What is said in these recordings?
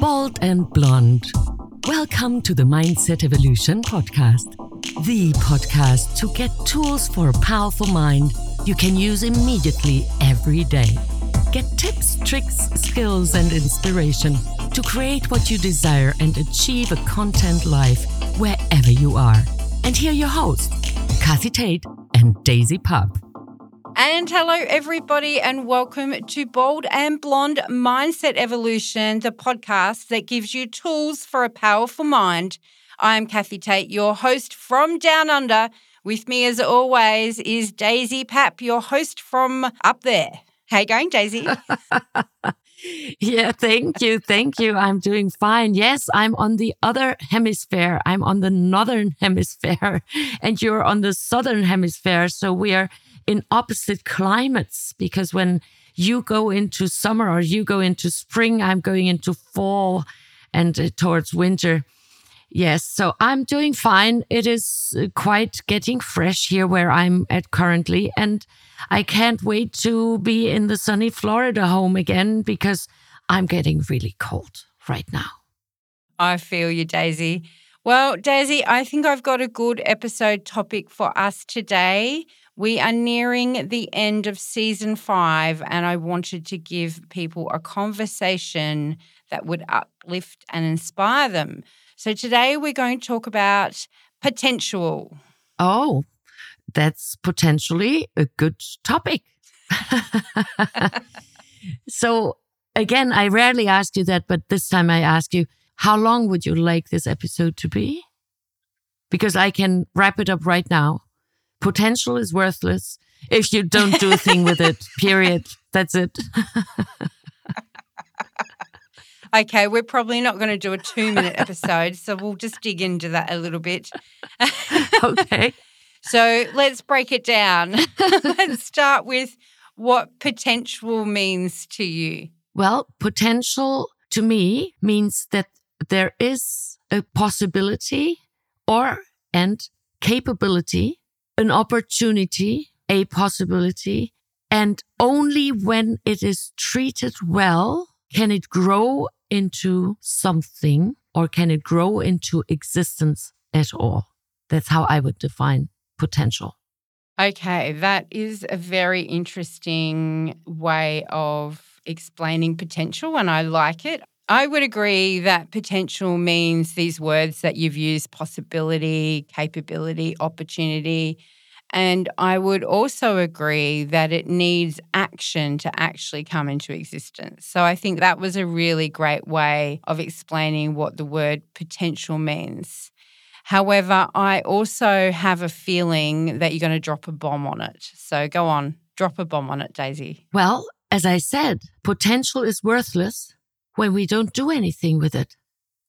Bald and Blonde. Welcome to the Mindset Evolution Podcast, the podcast to get tools for a powerful mind you can use immediately every day. Get tips, tricks, skills, and inspiration to create what you desire and achieve a content life wherever you are. And here are your hosts, Kathy Tate and Daisy Pup. And hello, everybody, and welcome to Bold and Blonde Mindset Evolution, the podcast that gives you tools for a powerful mind. I'm Kathy Tate, your host from Down Under. With me, as always, is Daisy Pap, your host from up there. How you going, Daisy? yeah, thank you. Thank you. I'm doing fine. Yes, I'm on the other hemisphere. I'm on the northern hemisphere and you're on the southern hemisphere. So we are in opposite climates because when you go into summer or you go into spring, I'm going into fall and uh, towards winter. Yes, so I'm doing fine. It is uh, quite getting fresh here where I'm at currently. And I can't wait to be in the sunny Florida home again because I'm getting really cold right now. I feel you, Daisy. Well, Daisy, I think I've got a good episode topic for us today. We are nearing the end of season five, and I wanted to give people a conversation that would uplift and inspire them. So today we're going to talk about potential. Oh, that's potentially a good topic. so, again, I rarely ask you that, but this time I ask you, how long would you like this episode to be? Because I can wrap it up right now. Potential is worthless if you don't do a thing with it, period. That's it. okay, we're probably not going to do a two minute episode, so we'll just dig into that a little bit. okay. So let's break it down. let's start with what potential means to you. Well, potential to me means that there is a possibility or and capability, an opportunity, a possibility, and only when it is treated well can it grow into something or can it grow into existence at all. That's how I would define potential. Okay, that is a very interesting way of explaining potential, and I like it. I would agree that potential means these words that you've used possibility, capability, opportunity. And I would also agree that it needs action to actually come into existence. So I think that was a really great way of explaining what the word potential means. However, I also have a feeling that you're going to drop a bomb on it. So go on, drop a bomb on it, Daisy. Well, as I said, potential is worthless when we don't do anything with it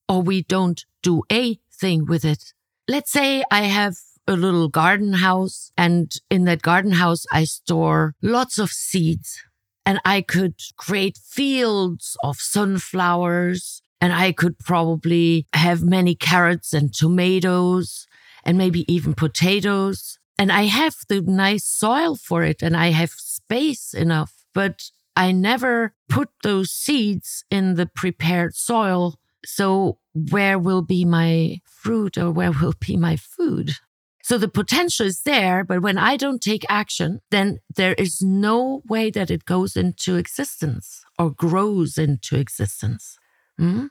or we don't do a thing with it. Let's say I have a little garden house and in that garden house, I store lots of seeds and I could create fields of sunflowers and I could probably have many carrots and tomatoes and maybe even potatoes. And I have the nice soil for it and I have space enough, but I never put those seeds in the prepared soil. So where will be my fruit or where will be my food? So the potential is there, but when I don't take action, then there is no way that it goes into existence or grows into existence. Mm?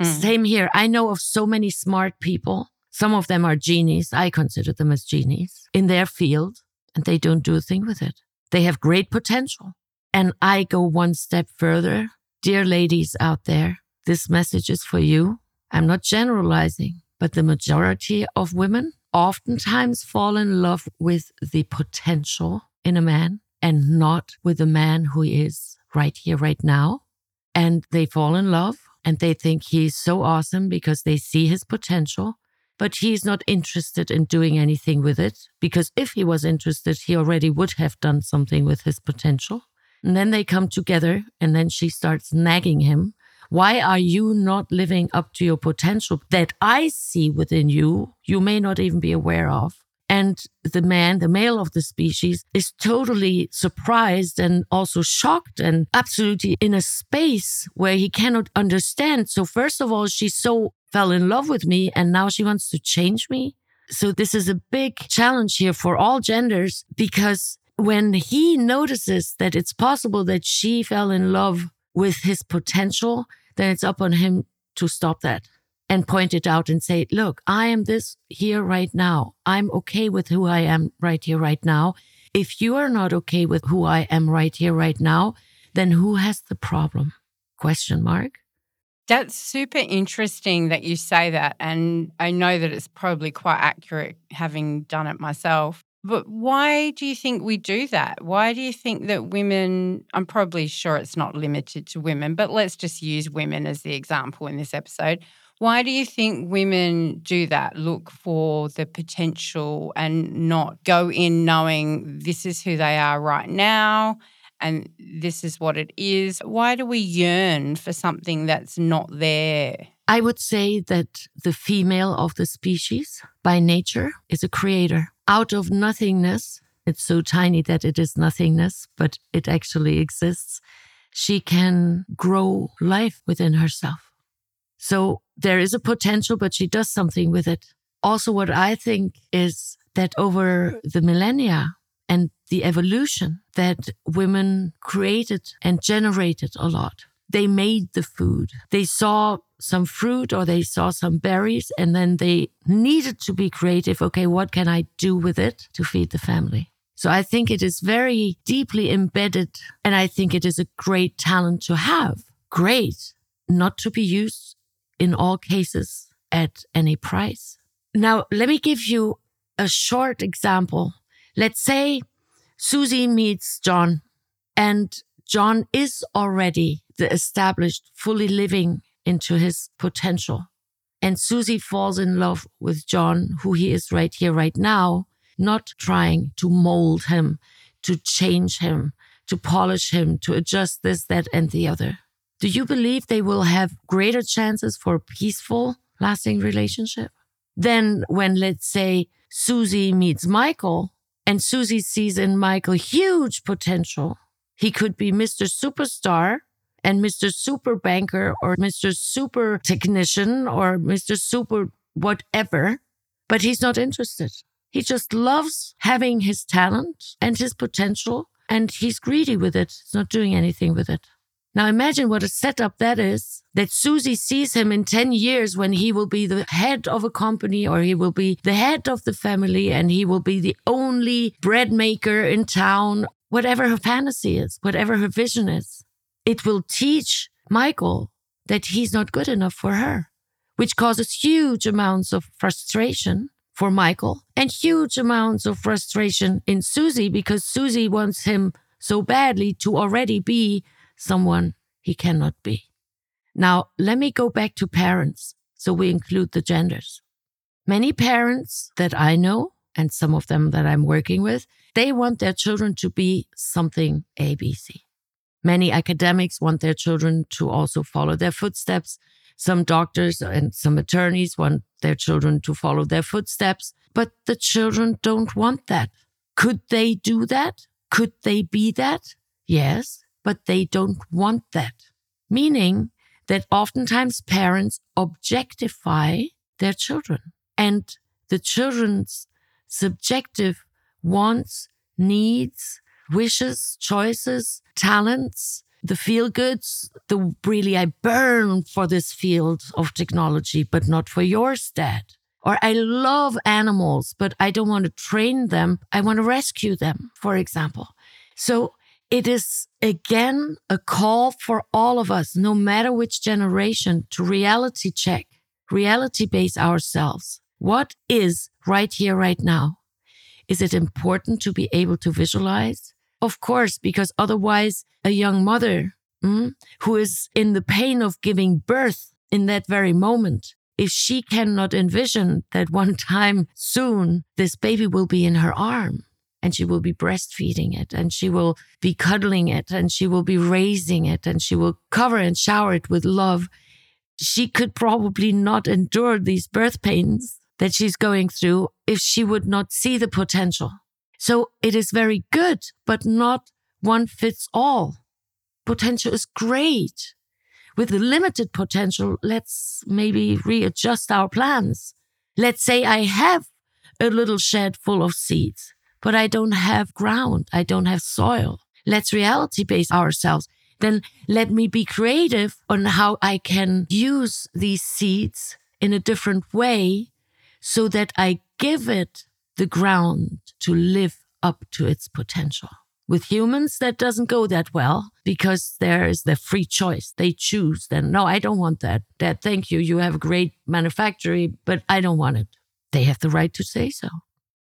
Mm. Same here. I know of so many smart people. Some of them are genies. I consider them as genies in their field, and they don't do a thing with it. They have great potential. And I go one step further. Dear ladies out there, this message is for you. I'm not generalizing, but the majority of women oftentimes fall in love with the potential in a man and not with the man who is right here, right now. And they fall in love and they think he's so awesome because they see his potential, but he's not interested in doing anything with it because if he was interested, he already would have done something with his potential. And then they come together and then she starts nagging him. Why are you not living up to your potential that I see within you? You may not even be aware of. And the man, the male of the species, is totally surprised and also shocked and absolutely in a space where he cannot understand. So, first of all, she so fell in love with me and now she wants to change me. So, this is a big challenge here for all genders because when he notices that it's possible that she fell in love with his potential, then it's up on him to stop that and point it out and say, look, I am this here right now. I'm okay with who I am right here, right now. If you are not okay with who I am right here, right now, then who has the problem? Question mark. That's super interesting that you say that. And I know that it's probably quite accurate having done it myself. But why do you think we do that? Why do you think that women, I'm probably sure it's not limited to women, but let's just use women as the example in this episode. Why do you think women do that? Look for the potential and not go in knowing this is who they are right now and this is what it is. Why do we yearn for something that's not there? I would say that the female of the species by nature is a creator. Out of nothingness, it's so tiny that it is nothingness, but it actually exists. She can grow life within herself. So there is a potential, but she does something with it. Also, what I think is that over the millennia and the evolution that women created and generated a lot. They made the food. They saw some fruit or they saw some berries and then they needed to be creative. Okay, what can I do with it to feed the family? So I think it is very deeply embedded and I think it is a great talent to have. Great, not to be used in all cases at any price. Now, let me give you a short example. Let's say Susie meets John and John is already the established, fully living into his potential. And Susie falls in love with John, who he is right here, right now, not trying to mold him, to change him, to polish him, to adjust this, that, and the other. Do you believe they will have greater chances for a peaceful, lasting relationship than when, let's say, Susie meets Michael and Susie sees in Michael huge potential? He could be Mr. Superstar and Mr. Super Banker or Mr. Super Technician or Mr. Super whatever, but he's not interested. He just loves having his talent and his potential and he's greedy with it. He's not doing anything with it. Now imagine what a setup that is. That Susie sees him in 10 years when he will be the head of a company or he will be the head of the family and he will be the only bread maker in town, whatever her fantasy is, whatever her vision is. It will teach Michael that he's not good enough for her, which causes huge amounts of frustration for Michael and huge amounts of frustration in Susie because Susie wants him so badly to already be someone he cannot be. Now, let me go back to parents. So we include the genders. Many parents that I know, and some of them that I'm working with, they want their children to be something ABC. Many academics want their children to also follow their footsteps. Some doctors and some attorneys want their children to follow their footsteps, but the children don't want that. Could they do that? Could they be that? Yes, but they don't want that. Meaning that oftentimes parents objectify their children and the children's subjective wants, needs, wishes, choices, talents, the feel goods, the really, I burn for this field of technology, but not for yours, dad. Or I love animals, but I don't want to train them. I want to rescue them, for example. So it is again a call for all of us, no matter which generation, to reality check, reality base ourselves. What is right here, right now? Is it important to be able to visualize? Of course, because otherwise, a young mother mm, who is in the pain of giving birth in that very moment, if she cannot envision that one time soon this baby will be in her arm, and she will be breastfeeding it and she will be cuddling it and she will be raising it and she will cover and shower it with love. She could probably not endure these birth pains that she's going through if she would not see the potential. So it is very good, but not one fits all. Potential is great. With the limited potential, let's maybe readjust our plans. Let's say I have a little shed full of seeds, but I don't have ground. I don't have soil. Let's reality base ourselves. Then let me be creative on how I can use these seeds in a different way so that I give it the ground to live up to its potential. With humans, that doesn't go that well because there is the free choice. They choose. Then, no, I don't want that. That, thank you. You have a great manufactory, but I don't want it. They have the right to say so.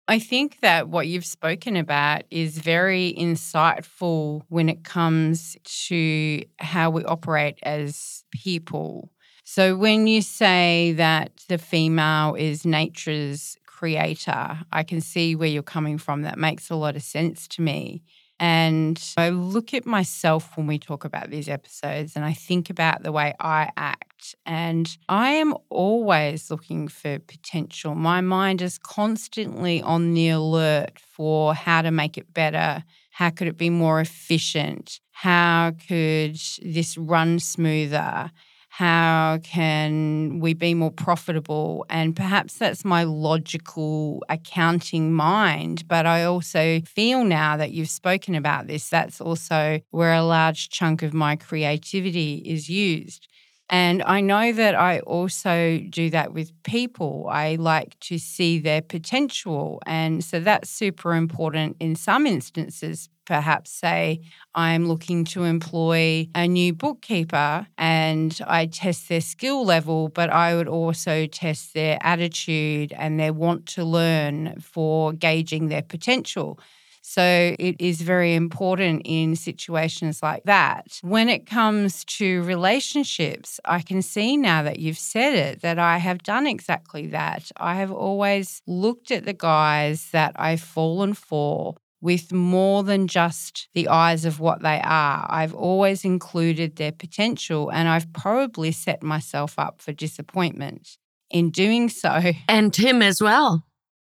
I think that what you've spoken about is very insightful when it comes to how we operate as people. So, when you say that the female is nature's creator, I can see where you're coming from. That makes a lot of sense to me. And I look at myself when we talk about these episodes and I think about the way I act. And I am always looking for potential. My mind is constantly on the alert for how to make it better. How could it be more efficient? How could this run smoother? How can we be more profitable? And perhaps that's my logical accounting mind. But I also feel now that you've spoken about this, that's also where a large chunk of my creativity is used. And I know that I also do that with people. I like to see their potential. And so that's super important in some instances perhaps say, I'm looking to employ a new bookkeeper and I test their skill level, but I would also test their attitude and their want to learn for gauging their potential. So it is very important in situations like that. When it comes to relationships, I can see now that you've said it that I have done exactly that. I have always looked at the guys that I've fallen for with more than just the eyes of what they are. I've always included their potential and I've probably set myself up for disappointment in doing so. And Tim as well.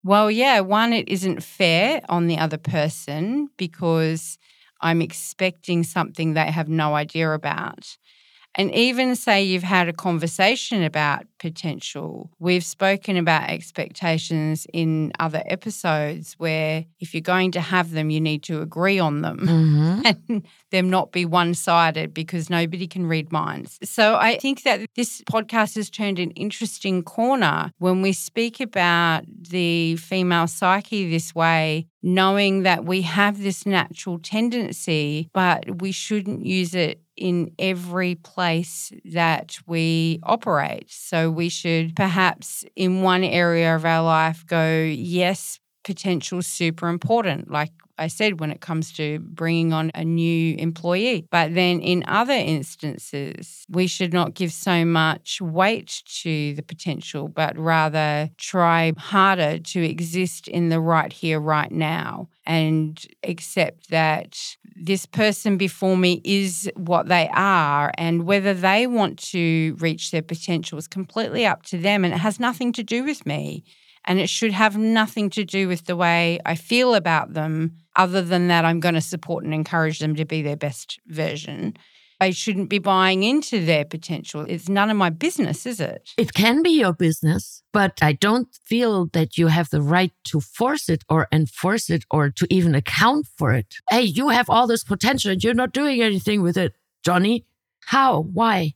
Well, yeah, one, it isn't fair on the other person because I'm expecting something they have no idea about. And even say you've had a conversation about potential, we've spoken about expectations in other episodes where if you're going to have them, you need to agree on them mm-hmm. and them not be one sided because nobody can read minds. So I think that this podcast has turned an interesting corner when we speak about the female psyche this way knowing that we have this natural tendency, but we shouldn't use it in every place that we operate. So we should perhaps in one area of our life go, yes, potential super important, like I said, when it comes to bringing on a new employee. But then in other instances, we should not give so much weight to the potential, but rather try harder to exist in the right here, right now, and accept that this person before me is what they are. And whether they want to reach their potential is completely up to them. And it has nothing to do with me. And it should have nothing to do with the way I feel about them, other than that, I'm going to support and encourage them to be their best version. I shouldn't be buying into their potential. It's none of my business, is it? It can be your business, but I don't feel that you have the right to force it or enforce it or to even account for it. Hey, you have all this potential and you're not doing anything with it, Johnny. How? Why?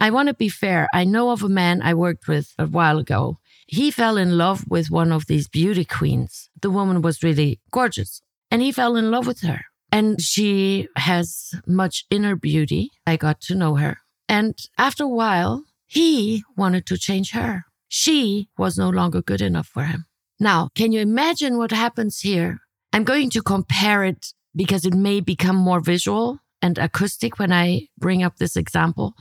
I want to be fair. I know of a man I worked with a while ago he fell in love with one of these beauty queens. The woman was really gorgeous and he fell in love with her. And she has much inner beauty. I got to know her. And after a while, he wanted to change her. She was no longer good enough for him. Now, can you imagine what happens here? I'm going to compare it because it may become more visual and acoustic when I bring up this example.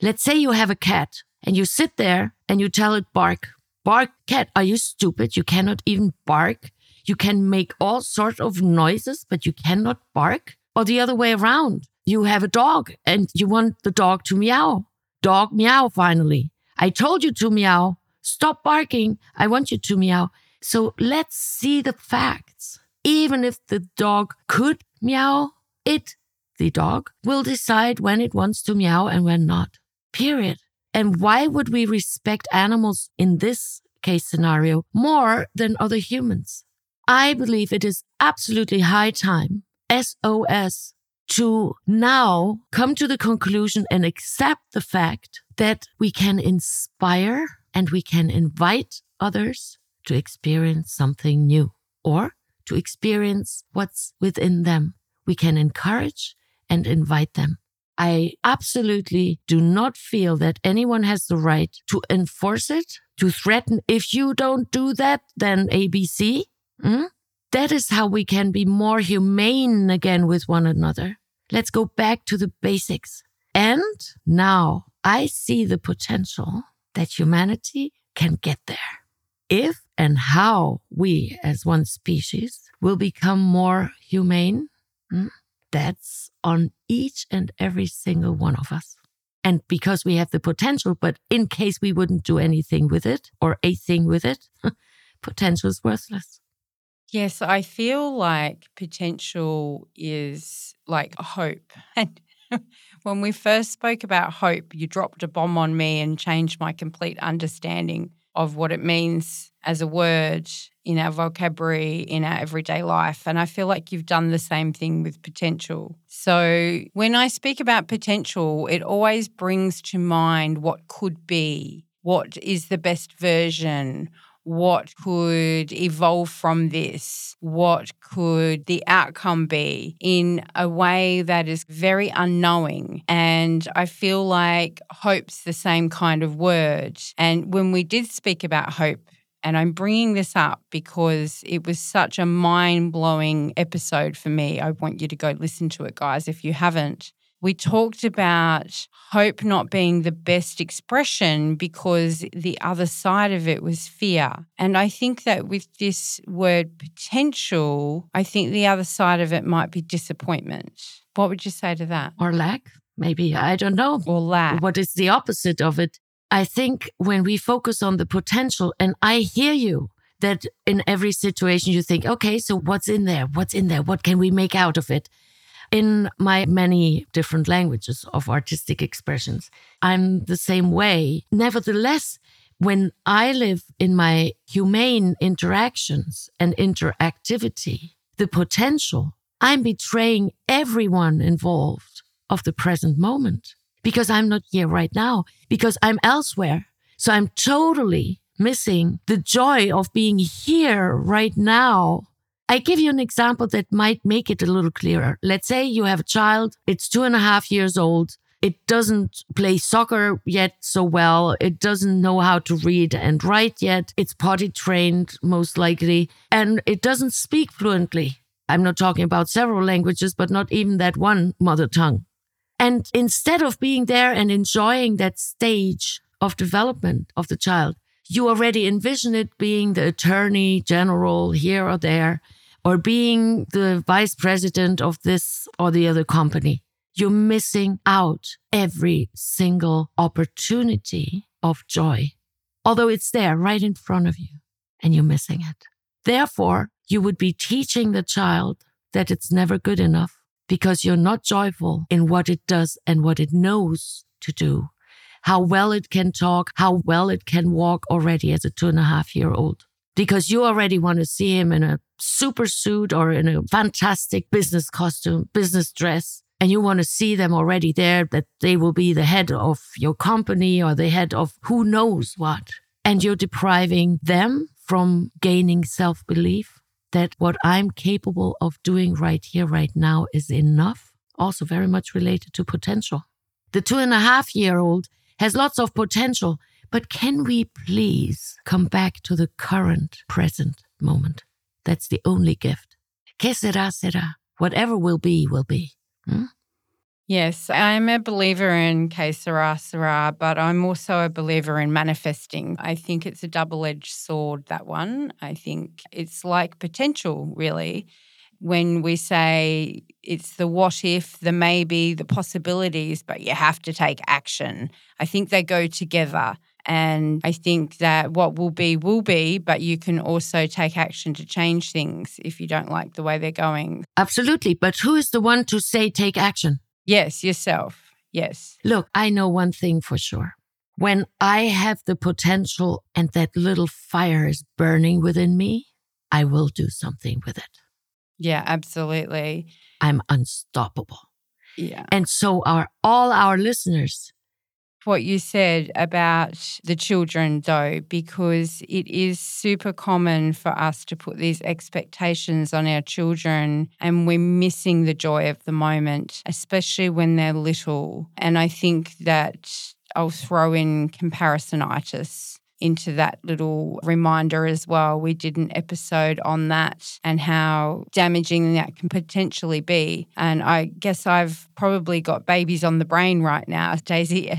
Let's say you have a cat and you sit there and you tell it bark bark cat are you stupid you cannot even bark you can make all sorts of noises but you cannot bark or the other way around you have a dog and you want the dog to meow dog meow finally i told you to meow Stop barking. I want you to meow. So let's see the facts. Even if the dog could meow, it, the dog, will decide when it wants to meow and when not. Period. And why would we respect animals in this case scenario more than other humans? I believe it is absolutely high time, SOS, to now come to the conclusion and accept the fact that we can inspire and we can invite others to experience something new or to experience what's within them. We can encourage and invite them. I absolutely do not feel that anyone has the right to enforce it, to threaten, if you don't do that, then ABC. Mm? That is how we can be more humane again with one another. Let's go back to the basics. And now I see the potential that humanity can get there. If and how we as one species will become more humane, hmm, that's on each and every single one of us. And because we have the potential, but in case we wouldn't do anything with it or a thing with it, potential is worthless. Yes, I feel like potential is like hope. And when we first spoke about hope, you dropped a bomb on me and changed my complete understanding of what it means as a word in our vocabulary, in our everyday life. And I feel like you've done the same thing with potential. So when I speak about potential, it always brings to mind what could be, what is the best version, what could evolve from this? What could the outcome be in a way that is very unknowing? And I feel like hope's the same kind of word. And when we did speak about hope, and I'm bringing this up because it was such a mind blowing episode for me. I want you to go listen to it, guys, if you haven't we talked about hope not being the best expression because the other side of it was fear. And I think that with this word potential, I think the other side of it might be disappointment. What would you say to that? Or lack, maybe. I don't know. Or lack. What is the opposite of it? I think when we focus on the potential, and I hear you, that in every situation you think, okay, so what's in there? What's in there? What can we make out of it? In my many different languages of artistic expressions. I'm the same way. Nevertheless, when I live in my humane interactions and interactivity, the potential, I'm betraying everyone involved of the present moment because I'm not here right now, because I'm elsewhere. So I'm totally missing the joy of being here right now I give you an example that might make it a little clearer. Let's say you have a child, it's two and a half years old. It doesn't play soccer yet so well. It doesn't know how to read and write yet. It's potty trained, most likely, and it doesn't speak fluently. I'm not talking about several languages, but not even that one mother tongue. And instead of being there and enjoying that stage of development of the child, you already envision it being the attorney general here or there or being the vice president of this or the other company. You're missing out every single opportunity of joy, although it's there right in front of you and you're missing it. Therefore, you would be teaching the child that it's never good enough because you're not joyful in what it does and what it knows to do, how well it can talk, how well it can walk already as a two and a half year old because you already want to see him in a super suit or in a fantastic business costume, business dress. And you want to see them already there, that they will be the head of your company or the head of who knows what. And you're depriving them from gaining self belief that what I'm capable of doing right here, right now is enough. Also, very much related to potential. The two and a half year old has lots of potential, but can we please come back to the current present moment? That's the only gift. Que sera, sera. Whatever will be, will be. Hmm? Yes, I'm a believer in que sera, but I'm also a believer in manifesting. I think it's a double edged sword, that one. I think it's like potential, really. When we say it's the what if, the maybe, the possibilities, but you have to take action. I think they go together. And I think that what will be, will be, but you can also take action to change things if you don't like the way they're going. Absolutely. But who is the one to say take action? Yes, yourself. Yes. Look, I know one thing for sure. When I have the potential and that little fire is burning within me, I will do something with it. Yeah, absolutely. I'm unstoppable. Yeah. And so are all our listeners. What you said about the children, though, because it is super common for us to put these expectations on our children and we're missing the joy of the moment, especially when they're little. And I think that I'll throw in comparisonitis into that little reminder as well. We did an episode on that and how damaging that can potentially be. And I guess I've probably got babies on the brain right now, Daisy.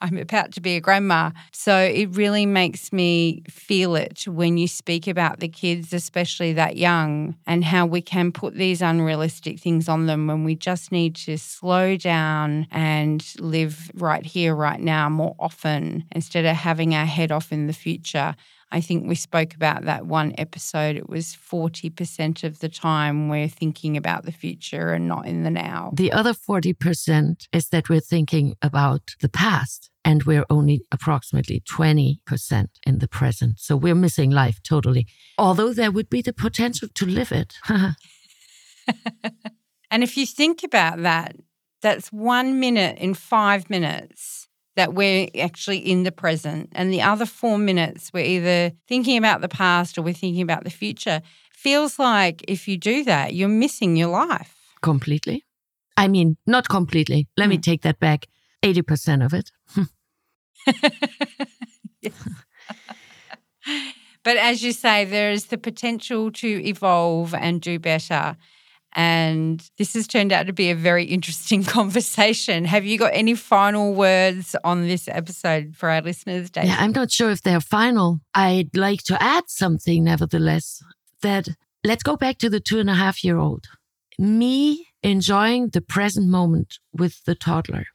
I'm about to be a grandma. So it really makes me feel it when you speak about the kids, especially that young, and how we can put these unrealistic things on them when we just need to slow down and live right here, right now more often instead of having our head off in the future. I think we spoke about that one episode. It was 40% of the time we're thinking about the future and not in the now. The other 40% is that we're thinking about the past and we're only approximately 20% in the present. So we're missing life totally, although there would be the potential to live it. and if you think about that, that's one minute in five minutes that we're actually in the present. And the other four minutes, we're either thinking about the past or we're thinking about the future. Feels like if you do that, you're missing your life. Completely. I mean, not completely. Let mm. me hmm. take that back 80% of it. but as you say, there is the potential to evolve and do better. And this has turned out to be a very interesting conversation. Have you got any final words on this episode for our listeners, Dave? Yeah, I'm not sure if they're final. I'd like to add something, nevertheless, that let's go back to the two and a half year old. Me enjoying the present moment with the toddler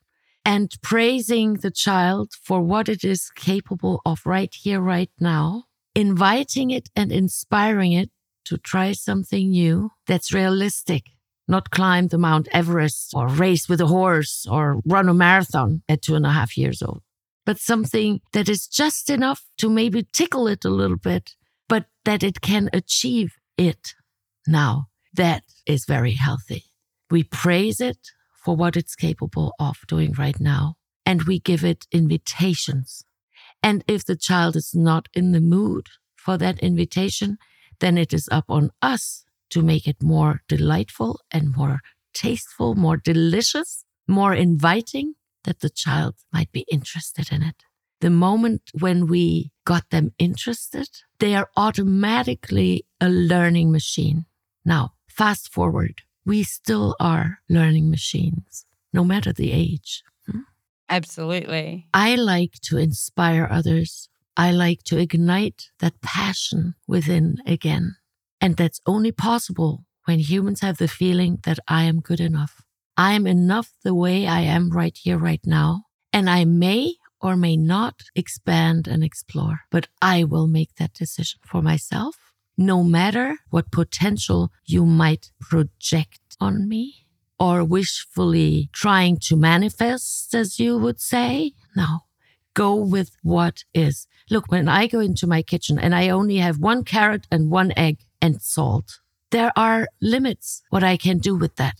and praising the child for what it is capable of right here, right now, inviting it and inspiring it to try something new that's realistic, not climb the Mount Everest or race with a horse or run a marathon at two and a half years old, but something that is just enough to maybe tickle it a little bit, but that it can achieve it now. That is very healthy. We praise it for what it's capable of doing right now, and we give it invitations. And if the child is not in the mood for that invitation, then it is up on us to make it more delightful and more tasteful, more delicious, more inviting that the child might be interested in it. The moment when we got them interested, they are automatically a learning machine. Now, fast forward, we still are learning machines, no matter the age. Hmm? Absolutely. I like to inspire others I like to ignite that passion within again. And that's only possible when humans have the feeling that I am good enough. I am enough the way I am right here, right now. And I may or may not expand and explore, but I will make that decision for myself, no matter what potential you might project on me or wishfully trying to manifest, as you would say. No, go with what is. Look, when I go into my kitchen and I only have one carrot and one egg and salt, there are limits what I can do with that.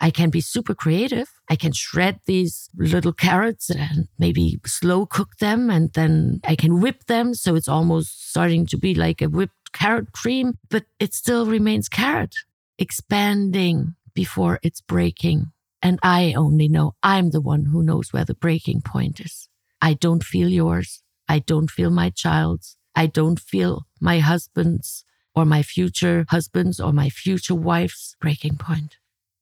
I can be super creative. I can shred these little carrots and maybe slow cook them and then I can whip them. So it's almost starting to be like a whipped carrot cream, but it still remains carrot, expanding before it's breaking. And I only know I'm the one who knows where the breaking point is. I don't feel yours. I don't feel my child's. I don't feel my husband's or my future husband's or my future wife's breaking point.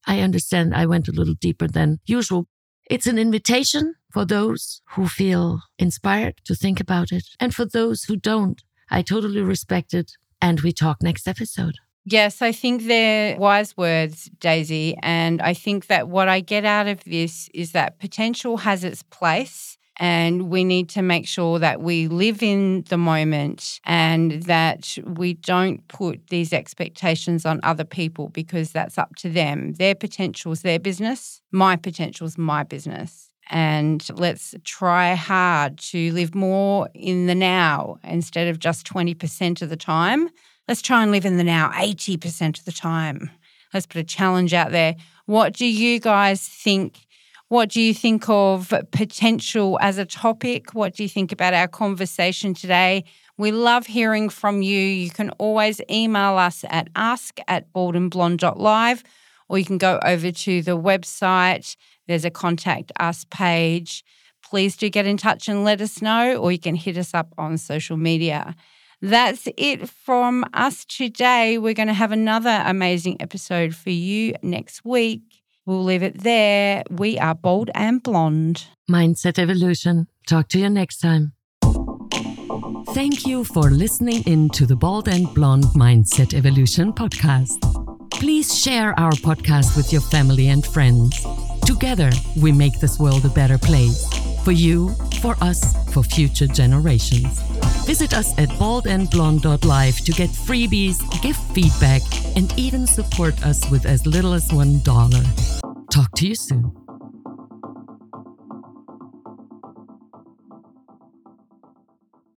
I understand I went a little deeper than usual. It's an invitation for those who feel inspired to think about it. And for those who don't, I totally respect it. And we talk next episode. Yes, I think they're wise words, Daisy. And I think that what I get out of this is that potential has its place And we need to make sure that we live in the moment and that we don't put these expectations on other people because that's up to them. Their potential is their business, my potential is my business. And let's try hard to live more in the now instead of just 20% of the time. Let's try and live in the now 80% of the time. Let's put a challenge out there. What do you guys think what do you think of potential as a topic? What do you think about our conversation today? We love hearing from you. You can always email us at ask at baldandblonde.live or you can go over to the website. There's a contact us page. Please do get in touch and let us know, or you can hit us up on social media. That's it from us today. We're going to have another amazing episode for you next week. We'll leave it there. We are bold and blonde. Mindset Evolution. Talk to you next time. Thank you for listening in to the Bald and Blonde Mindset Evolution podcast. Please share our podcast with your family and friends. Together, we make this world a better place for you, for us, for future generations. Visit us at baldandblonde.live to get freebies, give feedback, and even support us with as little as $1. Talk to you soon.